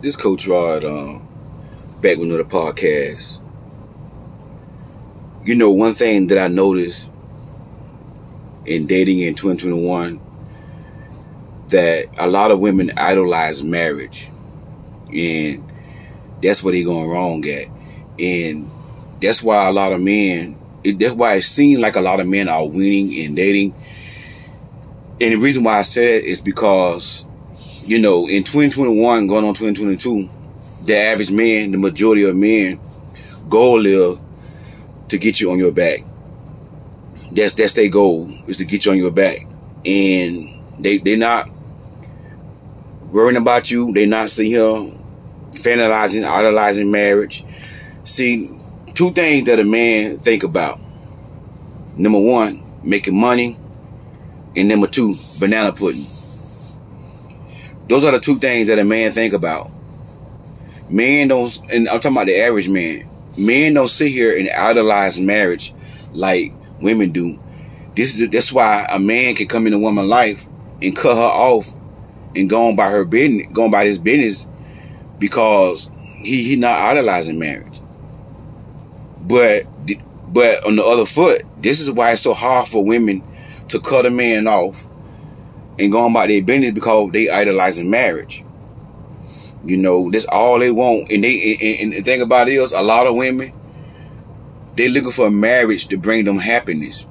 This Coach Rod, um, back with another podcast. You know, one thing that I noticed in dating in 2021 that a lot of women idolize marriage, and that's where they going wrong at, and that's why a lot of men. It, that's why it seems like a lot of men are winning in dating. And the reason why I said it is because you know, in 2021 going on 2022, the average man, the majority of men, goal is to get you on your back. That's that's their goal is to get you on your back, and they they're not worrying about you. They're not sitting here fantasizing, idolizing marriage. See, two things that a man think about. Number one, making money, and number two, banana pudding. Those are the two things that a man think about. Men don't, and I'm talking about the average man. Men don't sit here and idolize marriage like women do. This is that's why a man can come in a woman's life and cut her off and go on by her business, going by his business because he he not idolizing marriage. But but on the other foot, this is why it's so hard for women to cut a man off and going about their business because they idolizing marriage. You know, that's all they want. And they and, and the thing about it is, a lot of women they looking for a marriage to bring them happiness.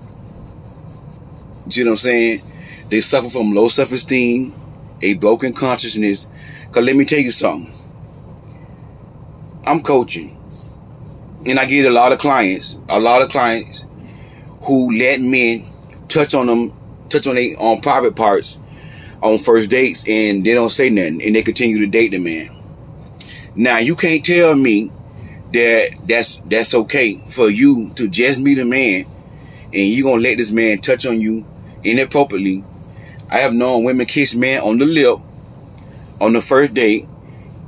You see what I'm saying? They suffer from low self-esteem, a broken consciousness. Cause let me tell you something. I'm coaching. And I get a lot of clients, a lot of clients who let men touch on them touch on they on private parts on first dates and they don't say nothing and they continue to date the man. Now you can't tell me that that's that's okay for you to just meet a man and you gonna let this man touch on you inappropriately. I have known women kiss men on the lip on the first date.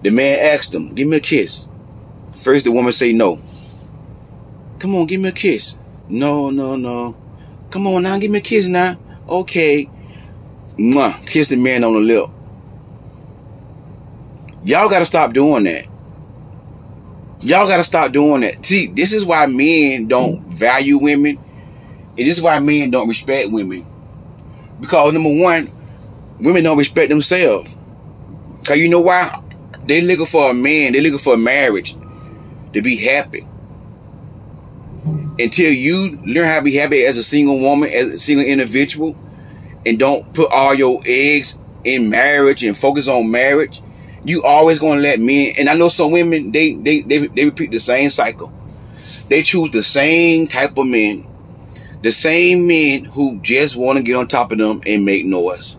The man asked them, give me a kiss. First the woman say no. Come on, give me a kiss. No, no, no. Come on now, give me a kiss now okay, mwah, kiss the man on the lip. Y'all gotta stop doing that. Y'all gotta stop doing that. See, this is why men don't value women. And this is why men don't respect women. Because number one, women don't respect themselves. Cause you know why? They looking for a man, they looking for a marriage to be happy until you learn how to be happy as a single woman, as a single individual, and don't put all your eggs in marriage and focus on marriage, you always gonna let men. And I know some women they they they, they repeat the same cycle. They choose the same type of men, the same men who just want to get on top of them and make noise.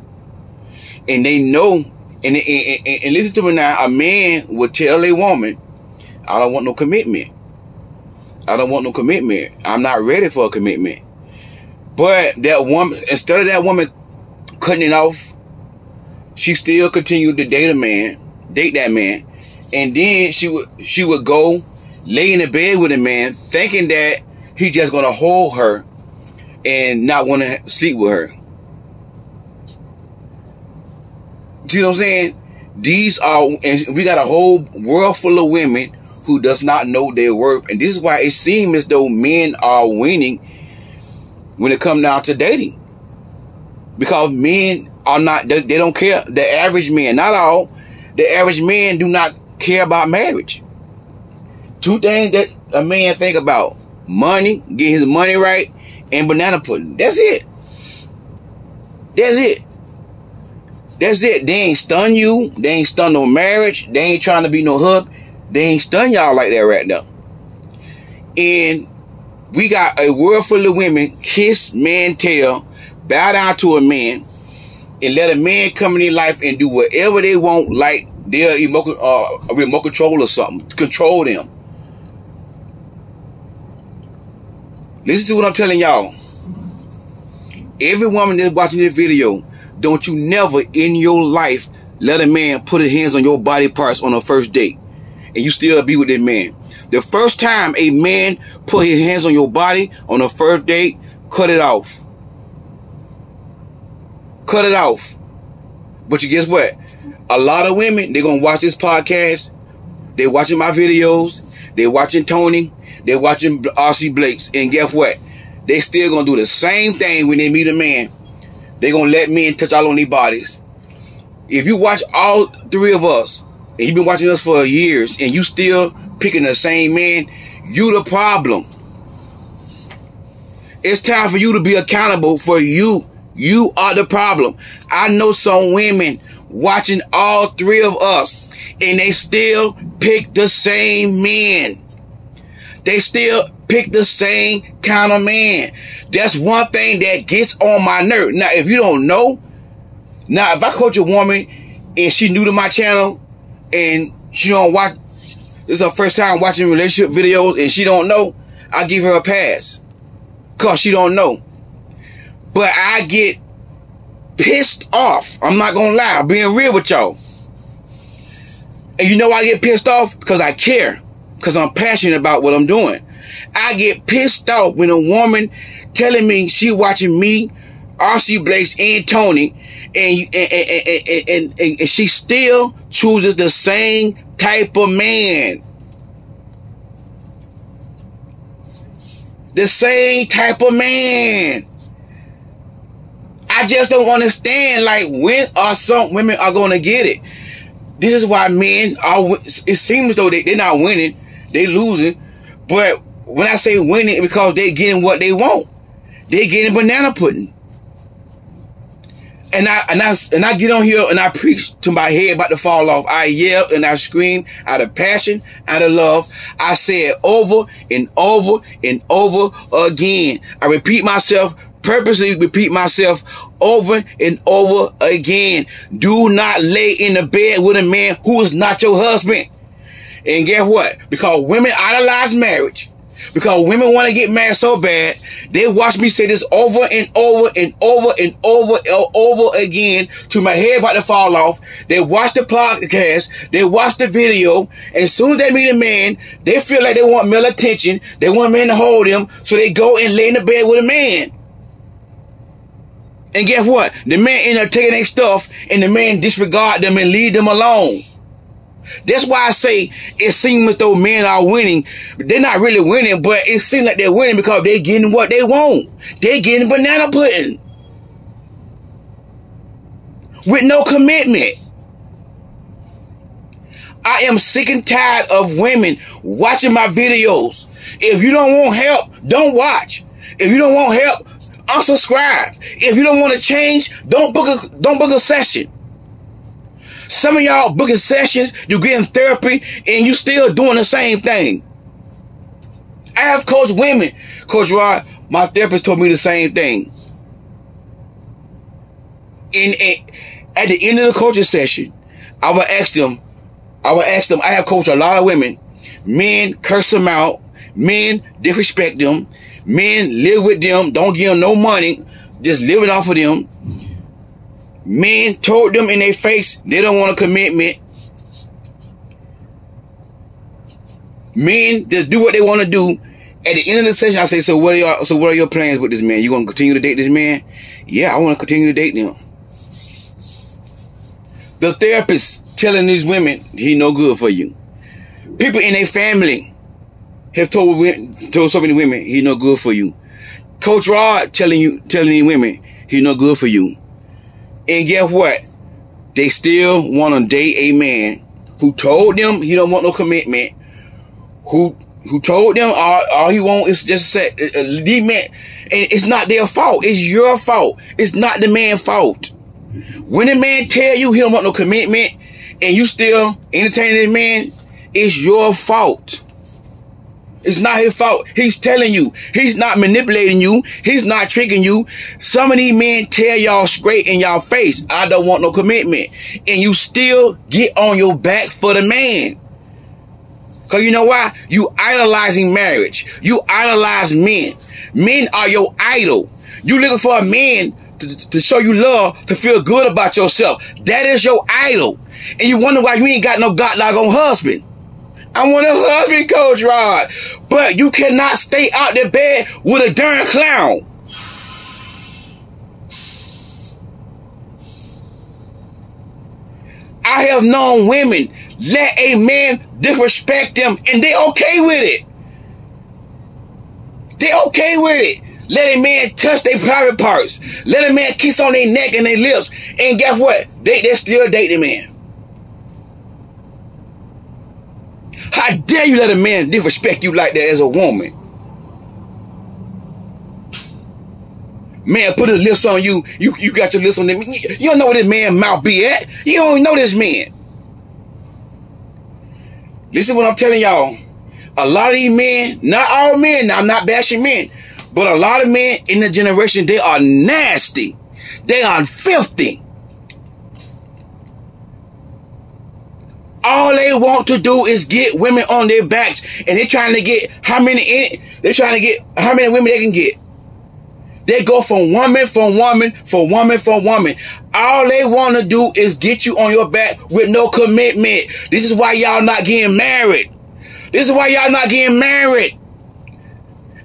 And they know, and, and, and, and listen to me now. A man would tell a woman, "I don't want no commitment." I don't want no commitment. I'm not ready for a commitment. But that woman, instead of that woman cutting it off, she still continued to date a man, date that man, and then she would she would go lay in the bed with a man, thinking that he just gonna hold her and not want to sleep with her. See what I'm saying? These are, and we got a whole world full of women who does not know their worth. And this is why it seems as though men are winning when it comes down to dating. Because men are not, they, they don't care. The average man, not all, the average men do not care about marriage. Two things that a man think about. Money, get his money right, and banana pudding. That's it. That's it. That's it. They ain't stun you. They ain't stun no marriage. They ain't trying to be no hub. They ain't stun y'all like that right now. And we got a world full of women kiss man tail, bow down to a man, and let a man come in their life and do whatever they want, like they're remote, uh, remote control or something, to control them. Listen to what I'm telling y'all. Every woman that's watching this video, don't you never in your life let a man put his hands on your body parts on a first date and you still be with that man. The first time a man put his hands on your body on a first date, cut it off. Cut it off. But you guess what? a lot of women, they're gonna watch this podcast. They watching my videos. They watching Tony. They watching RC Blakes. And guess what? They still gonna do the same thing when they meet a man. They gonna let men touch all on their bodies. If you watch all three of us, and you've been watching us for years, and you still picking the same man, you the problem. It's time for you to be accountable for you. You are the problem. I know some women watching all three of us and they still pick the same men. They still pick the same kind of man. That's one thing that gets on my nerve. Now, if you don't know, now if I coach a woman and she new to my channel and she don't watch, this is her first time watching relationship videos and she don't know, I give her a pass. Cause she don't know. But I get pissed off. I'm not gonna lie, being real with y'all. And you know I get pissed off? Because I care. Because I'm passionate about what I'm doing. I get pissed off when a woman telling me she watching me, RC Blakes, and Tony, and and, and, and, and, and she still chooses the same type of man. The same type of man. I just don't understand, like, when are some women are to get it? This is why men are, it seems though they, they're not winning, they losing. But when I say winning, because they getting what they want. They getting banana pudding. And I and I and I get on here and I preach to my head about to fall off. I yell and I scream out of passion, out of love. I say it over and over and over again. I repeat myself purposely repeat myself over and over again. Do not lay in the bed with a man who is not your husband. And guess what? Because women idolize marriage, because women want to get married so bad, they watch me say this over and over and over and over and over again to my head about to fall off. They watch the podcast, they watch the video, and as soon as they meet a man, they feel like they want male attention, they want men to hold them, so they go and lay in the bed with a man. And guess what? The man end up taking their stuff and the man disregard them and leave them alone. That's why I say it seems as though men are winning. They're not really winning, but it seems like they're winning because they're getting what they want. They're getting banana pudding. With no commitment. I am sick and tired of women watching my videos. If you don't want help, don't watch. If you don't want help, unsubscribe. If you don't want to change, don't book a don't book a session. Some of y'all booking sessions, you getting therapy, and you still doing the same thing. I have coached women. Coach Rod, my therapist told me the same thing. And, and at the end of the coaching session, I would ask them, I would ask them, I have coached a lot of women. Men curse them out. Men disrespect them. Men live with them, don't give them no money, just living off of them. Men told them in their face they don't want a commitment. Men just do what they want to do. At the end of the session, I say, "So what are your so what are your plans with this man? You gonna continue to date this man? Yeah, I want to continue to date him." The therapist telling these women he no good for you. People in their family have told told so many women he no good for you. Coach Rod telling you telling these women he no good for you. And guess what? They still want to date a man who told them he don't want no commitment. Who who told them all, all he want is just uh, the man, and it's not their fault. It's your fault. It's not the man's fault. When a man tell you he don't want no commitment, and you still entertaining the man, it's your fault. It's not his fault. He's telling you. He's not manipulating you. He's not tricking you. Some of these men tell y'all straight in y'all face, I don't want no commitment. And you still get on your back for the man. Cause you know why? You idolizing marriage. You idolize men. Men are your idol. You looking for a man to, to show you love, to feel good about yourself. That is your idol. And you wonder why you ain't got no god on husband. I want a husband, Coach Rod. But you cannot stay out the bed with a darn clown. I have known women let a man disrespect them and they okay with it. They okay with it. Let a man touch their private parts. Let a man kiss on their neck and their lips. And guess what? They, they still date the man. How dare you let a man disrespect you like that as a woman? Man, put his lips on you. You you got your lips on them. You don't know where this man mouth be at. You don't know this man. Listen what I'm telling y'all. A lot of these men, not all men, I'm not bashing men, but a lot of men in the generation, they are nasty. They are filthy. All they want to do is get women on their backs, and they're trying to get how many in They're trying to get how many women they can get. They go from woman for woman for woman for woman. All they want to do is get you on your back with no commitment. This is why y'all not getting married. This is why y'all not getting married.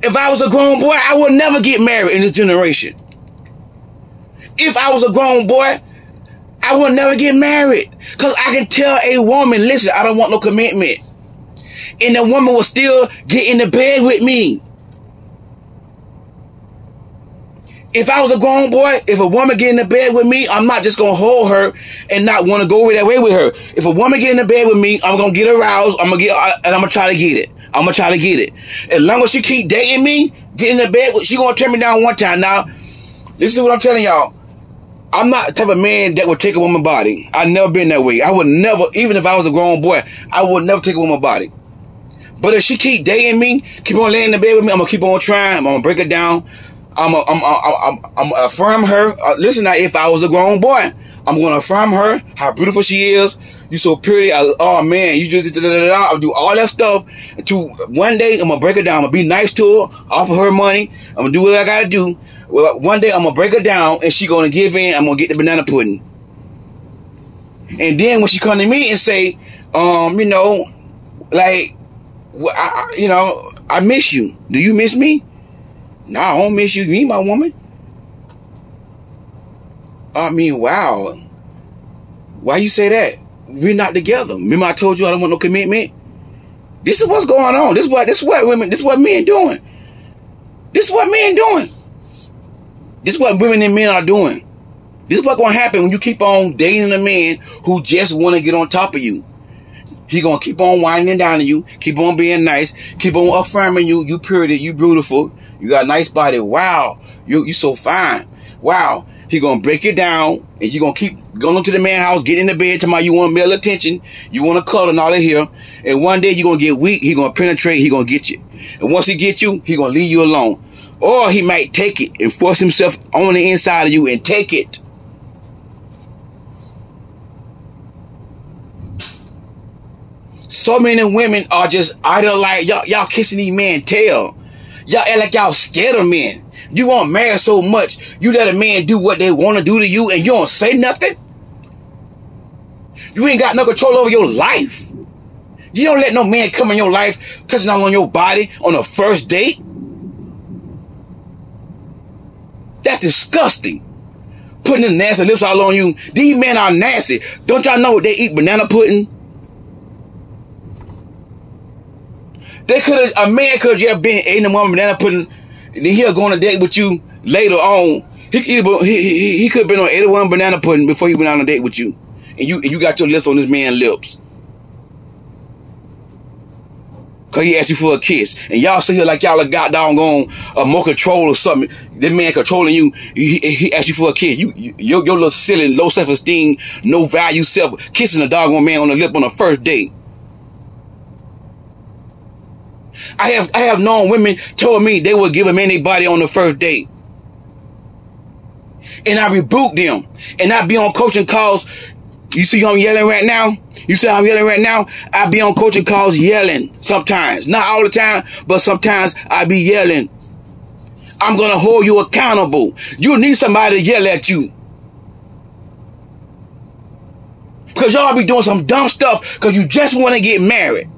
If I was a grown boy, I would never get married in this generation. If I was a grown boy, I will never get married. Because I can tell a woman, listen, I don't want no commitment. And the woman will still get in the bed with me. If I was a grown boy, if a woman get in the bed with me, I'm not just gonna hold her and not want to go that way with her. If a woman get in the bed with me, I'm gonna get aroused. I'm gonna get uh, and I'm gonna try to get it. I'm gonna try to get it. As long as she keep dating me, get in the bed, she gonna turn me down one time. Now, listen to what I'm telling y'all. I'm not the type of man that would take a woman's body. I've never been that way. I would never, even if I was a grown boy, I would never take a woman's body. But if she keep dating me, keep on laying in the bed with me, I'm gonna keep on trying. I'm gonna break it down. I'm a, I'm a, I'm, I'm, I'm affirm her. Uh, listen, now, if I was a grown boy, I'm gonna affirm her how beautiful she is. You so pretty. I, oh man, you just da, da, da, da, I'll do all that stuff. To one day, I'm gonna break her down. I'm gonna be nice to her, offer her money. I'm gonna do what I gotta do. Well, one day I'm gonna break her down, and she gonna give in. I'm gonna get the banana pudding. And then when she come to me and say, um, you know, like, I, you know, I miss you. Do you miss me? Nah, I don't miss you. You my woman. I mean, wow. Why you say that? We're not together. Remember I told you I don't want no commitment? This is what's going on. This is what this is what women this is what men doing. This is what men doing. This is what women and men are doing. This is what's gonna happen when you keep on dating a man who just wanna get on top of you. He gonna keep on winding down to you, keep on being nice, keep on affirming you, you pretty, you beautiful, you got a nice body. Wow, you you so fine. Wow. He gonna break you down, and you gonna keep going to the man house, get in the bed, to my you want male attention, you want to cuddle and all that here, and one day you gonna get weak. He gonna penetrate. He gonna get you, and once he get you, he gonna leave you alone, or he might take it and force himself on the inside of you and take it. So many women are just idle like y'all, y'all kissing these men tail. Y'all act like y'all scared of men. You want marry so much, you let a man do what they want to do to you and you don't say nothing? You ain't got no control over your life. You don't let no man come in your life touching on your body on a first date. That's disgusting. Putting his nasty lips all on you. These men are nasty. Don't y'all know they eat banana pudding? They could have a man could have just been eating a woman and then he'll go on a date with you later on. He he he, he could have been on 81 banana pudding before he went on a date with you, and you and you got your lips on this man's lips. Cause he asked you for a kiss, and y'all sit here like y'all got doggone a uh, more control or something. This man controlling you, he, he asked you for a kiss. You, you your, your little silly, low self esteem, no value self, kissing a doggone man on the lip on the first date. I have I have known women told me they would give a anybody on the first date. And I rebuke them. And I be on coaching calls. You see I'm yelling right now? You see I'm yelling right now? I be on coaching calls yelling sometimes. Not all the time, but sometimes I be yelling. I'm gonna hold you accountable. You need somebody to yell at you. Because y'all be doing some dumb stuff because you just want to get married.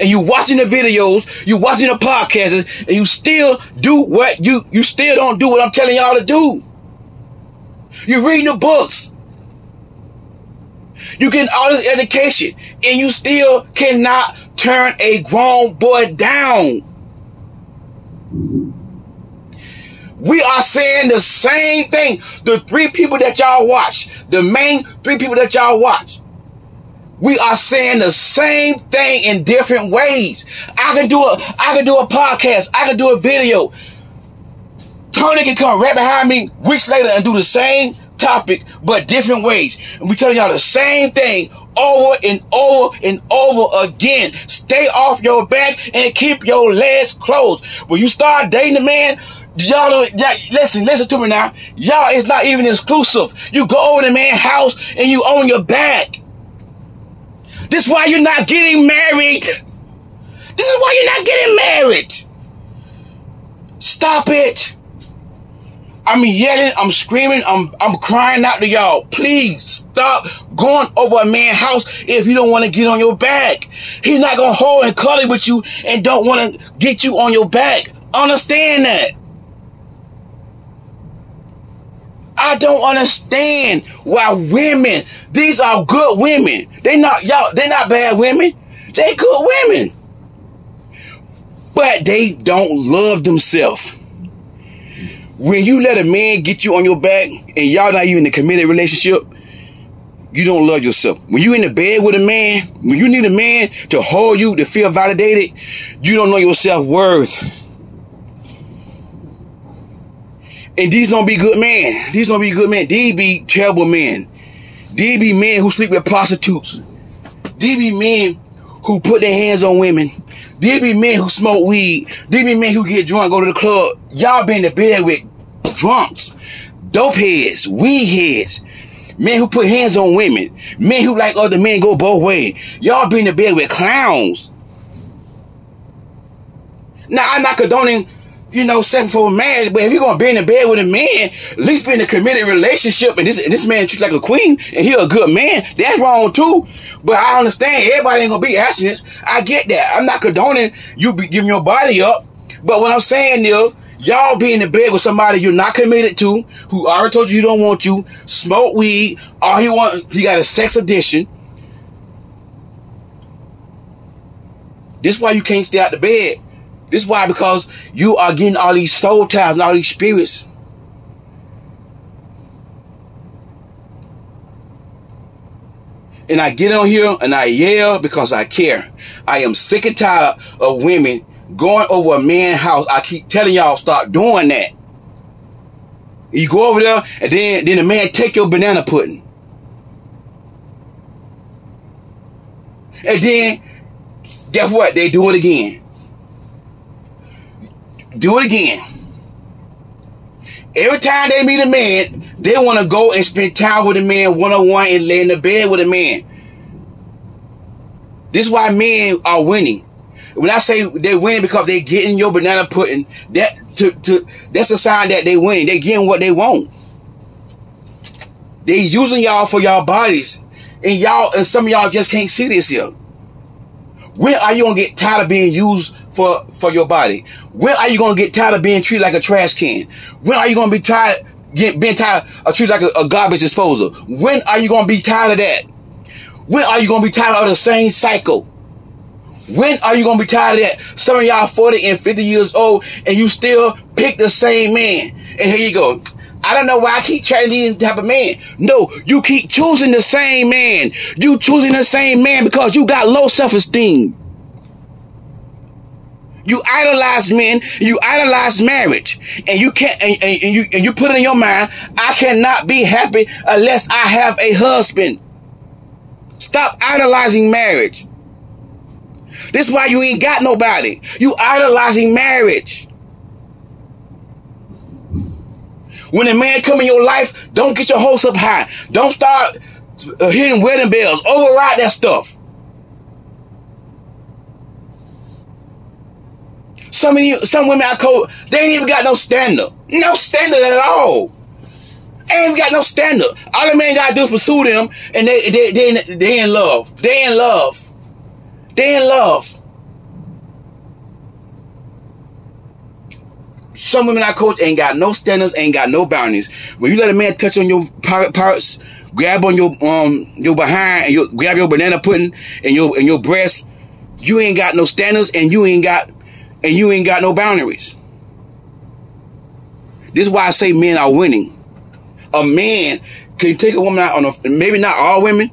And you watching the videos, you watching the podcasts, and you still do what you you still don't do what I'm telling y'all to do. You reading the books. You getting all this education, and you still cannot turn a grown boy down. We are saying the same thing. The three people that y'all watch, the main three people that y'all watch, we are saying the same thing in different ways. I can do a I can do a podcast. I can do a video. Tony can come right behind me weeks later and do the same topic, but different ways. And we telling y'all the same thing over and over and over again. Stay off your back and keep your legs closed. When you start dating a man, y'all, y'all listen, listen to me now. Y'all is not even exclusive. You go over the man's house and you own your back. This is why you're not getting married. This is why you're not getting married. Stop it. I'm yelling, I'm screaming, I'm I'm crying out to y'all. Please stop going over a man's house if you don't want to get on your back. He's not gonna hold and cuddle with you and don't want to get you on your back. Understand that. I don't understand why women, these are good women. They not y'all, they not bad women. They good women. But they don't love themselves. When you let a man get you on your back and y'all not even in a committed relationship, you don't love yourself. When you in the bed with a man, when you need a man to hold you to feel validated, you don't know your self worth. And these don't be good men. These don't be good men. These be terrible men. These be men who sleep with prostitutes. These be men who put their hands on women. These be men who smoke weed. These be men who get drunk, go to the club. Y'all been the bed with drunks, dope heads, weed heads. Men who put hands on women. Men who like other men go both ways. Y'all been the bed with clowns. Now, I'm not condoning you know, sex for a man. But if you're gonna be in the bed with a man, at least be in a committed relationship, and this and this man treats like a queen, and he a good man, that's wrong too. But I understand everybody ain't gonna be abstinent. I get that. I'm not condoning you be giving your body up. But what I'm saying is, y'all be in the bed with somebody you're not committed to, who already told you he don't want you, smoke weed, all he want, he got a sex addiction. This why you can't stay out the bed. This is why, because you are getting all these soul ties and all these spirits. And I get on here and I yell because I care. I am sick and tired of women going over a man's house. I keep telling y'all stop doing that. You go over there and then, then the man take your banana pudding. And then, guess what? They do it again. Do it again. Every time they meet a man, they want to go and spend time with a man one on one and lay in the bed with a man. This is why men are winning. When I say they're winning because they're getting your banana pudding, that to, to that's a sign that they winning. They getting what they want. They using y'all for y'all bodies, and y'all and some of y'all just can't see this here. When are you gonna get tired of being used for, for your body? When are you gonna get tired of being treated like a trash can? When are you gonna be tired, get, being tired of treated like a, a garbage disposal? When are you gonna be tired of that? When are you gonna be tired of the same cycle? When are you gonna be tired of that? Some of y'all 40 and 50 years old and you still pick the same man. And here you go. I don't know why I keep trying type of man. No, you keep choosing the same man. You choosing the same man because you got low self-esteem. You idolize men, you idolize marriage, and you can't, and, and, and, you and you put it in your mind, I cannot be happy unless I have a husband. Stop idolizing marriage. This is why you ain't got nobody. You idolizing marriage. When a man come in your life, don't get your hopes up high. Don't start uh, hitting wedding bells. Override that stuff. Some of you, some women I coach, they ain't even got no standard. No standard at all. Ain't got no standard. All the man gotta do is pursue them, and they they they they in love. They in love. They in love. some women I coach ain't got no standards, ain't got no boundaries. When you let a man touch on your parts, grab on your um your behind, and your, grab your banana pudding and your and your breast, you ain't got no standards, and you ain't got and you ain't got no boundaries. This is why I say men are winning. A man can take a woman out on a maybe not all women,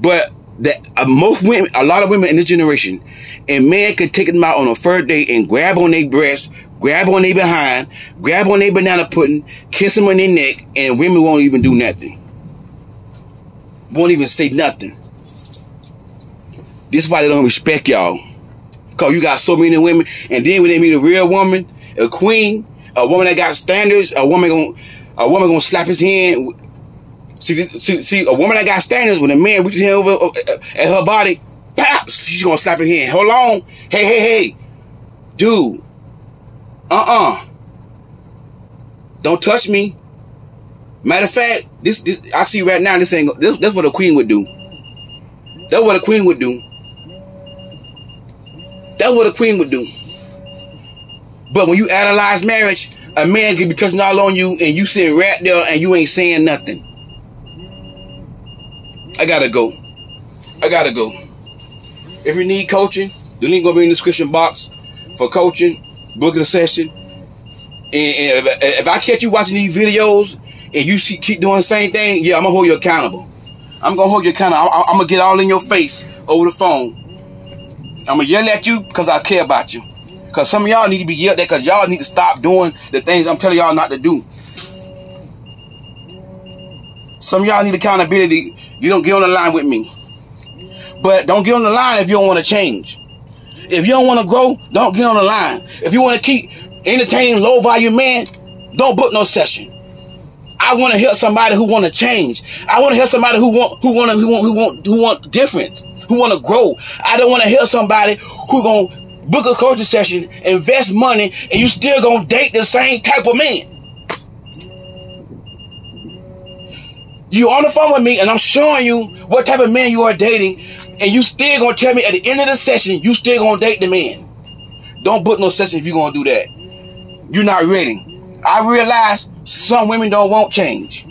but that uh, most women, a lot of women in this generation, and men could take them out on a third date and grab on their breast, grab on their behind, grab on their banana pudding, kiss them on their neck, and women won't even do nothing. Won't even say nothing. This is why they don't respect y'all. Cause you got so many women, and then when they meet a real woman, a queen, a woman that got standards, a woman gonna, a woman gonna slap his hand. See, see, see, a woman that got standards, when a man reaches over uh, uh, at her body, pop, she's gonna slap his hand. Hold on, hey, hey, hey, dude, uh-uh, don't touch me. Matter of fact, this, this I see right now. This ain't this, that's what a queen would do. That's what a queen would do. That's what a queen would do. But when you analyze marriage, a man can be touching all on you and you sitting right there and you ain't saying nothing. I gotta go. I gotta go. If you need coaching, the link gonna be in the description box for coaching, booking a session. And, if, I catch you watching these videos and you keep doing the same thing, yeah, I'm gonna hold you accountable. I'm gonna hold you accountable. I'm gonna get all in your face over the phone. I'm gonna yell at you because I care about you. Because some of y'all need to be yelled at because y'all need to stop doing the things I'm telling y'all not to do. Some of y'all need accountability. You don't get on the line with me. But don't get on the line if you don't want to change. If you don't want to grow, don't get on the line. If you want to keep entertaining low volume man, don't book no session. I want to help somebody who want to change. I want to help somebody who want who want who want who want who want different, who want to grow. I don't want to help somebody who going book a coaching session, invest money, and you still gonna date the same type of man. You on the phone with me, and I'm showing you what type of man you are dating, and you still gonna tell me at the end of the session you still gonna date the man. Don't book no session if you gonna do that. You're not ready. I realize some women don't want change.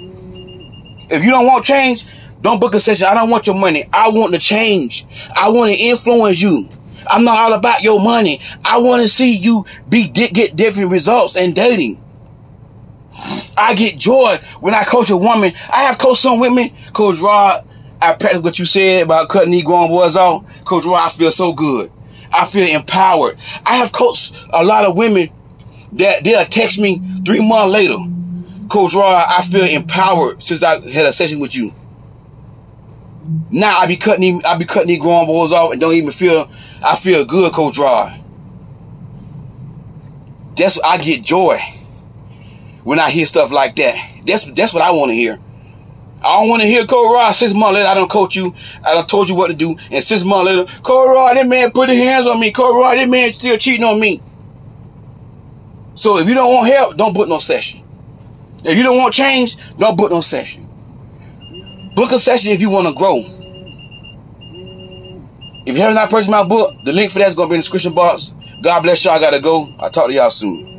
If you don't want change, don't book a session. I don't want your money. I want to change. I want to influence you. I'm not all about your money. I want to see you be get different results in dating. I get joy when I coach a woman. I have coached some women. Coach Rod, I practice what you said about cutting these grown boys off. Coach Rod, I feel so good. I feel empowered. I have coached a lot of women that they'll text me three months later. Coach Rod, I feel empowered since I had a session with you. Now I be cutting I be cutting these grown boys off and don't even feel I feel good, Coach Rod. That's I get joy when I hear stuff like that. That's that's what I want to hear. I don't want to hear Coach Rod six months later. I don't coach you. I don't told you what to do. And six months later, Coach Rod, that man put his hands on me. Coach Rod, that man still cheating on me. So if you don't want help, don't put no session. If you don't want change, don't book no session. Book a session if you want to grow. If you haven't not purchased my book, the link for that's going to be in the description box. God bless y'all. I got to go. I'll talk to y'all soon.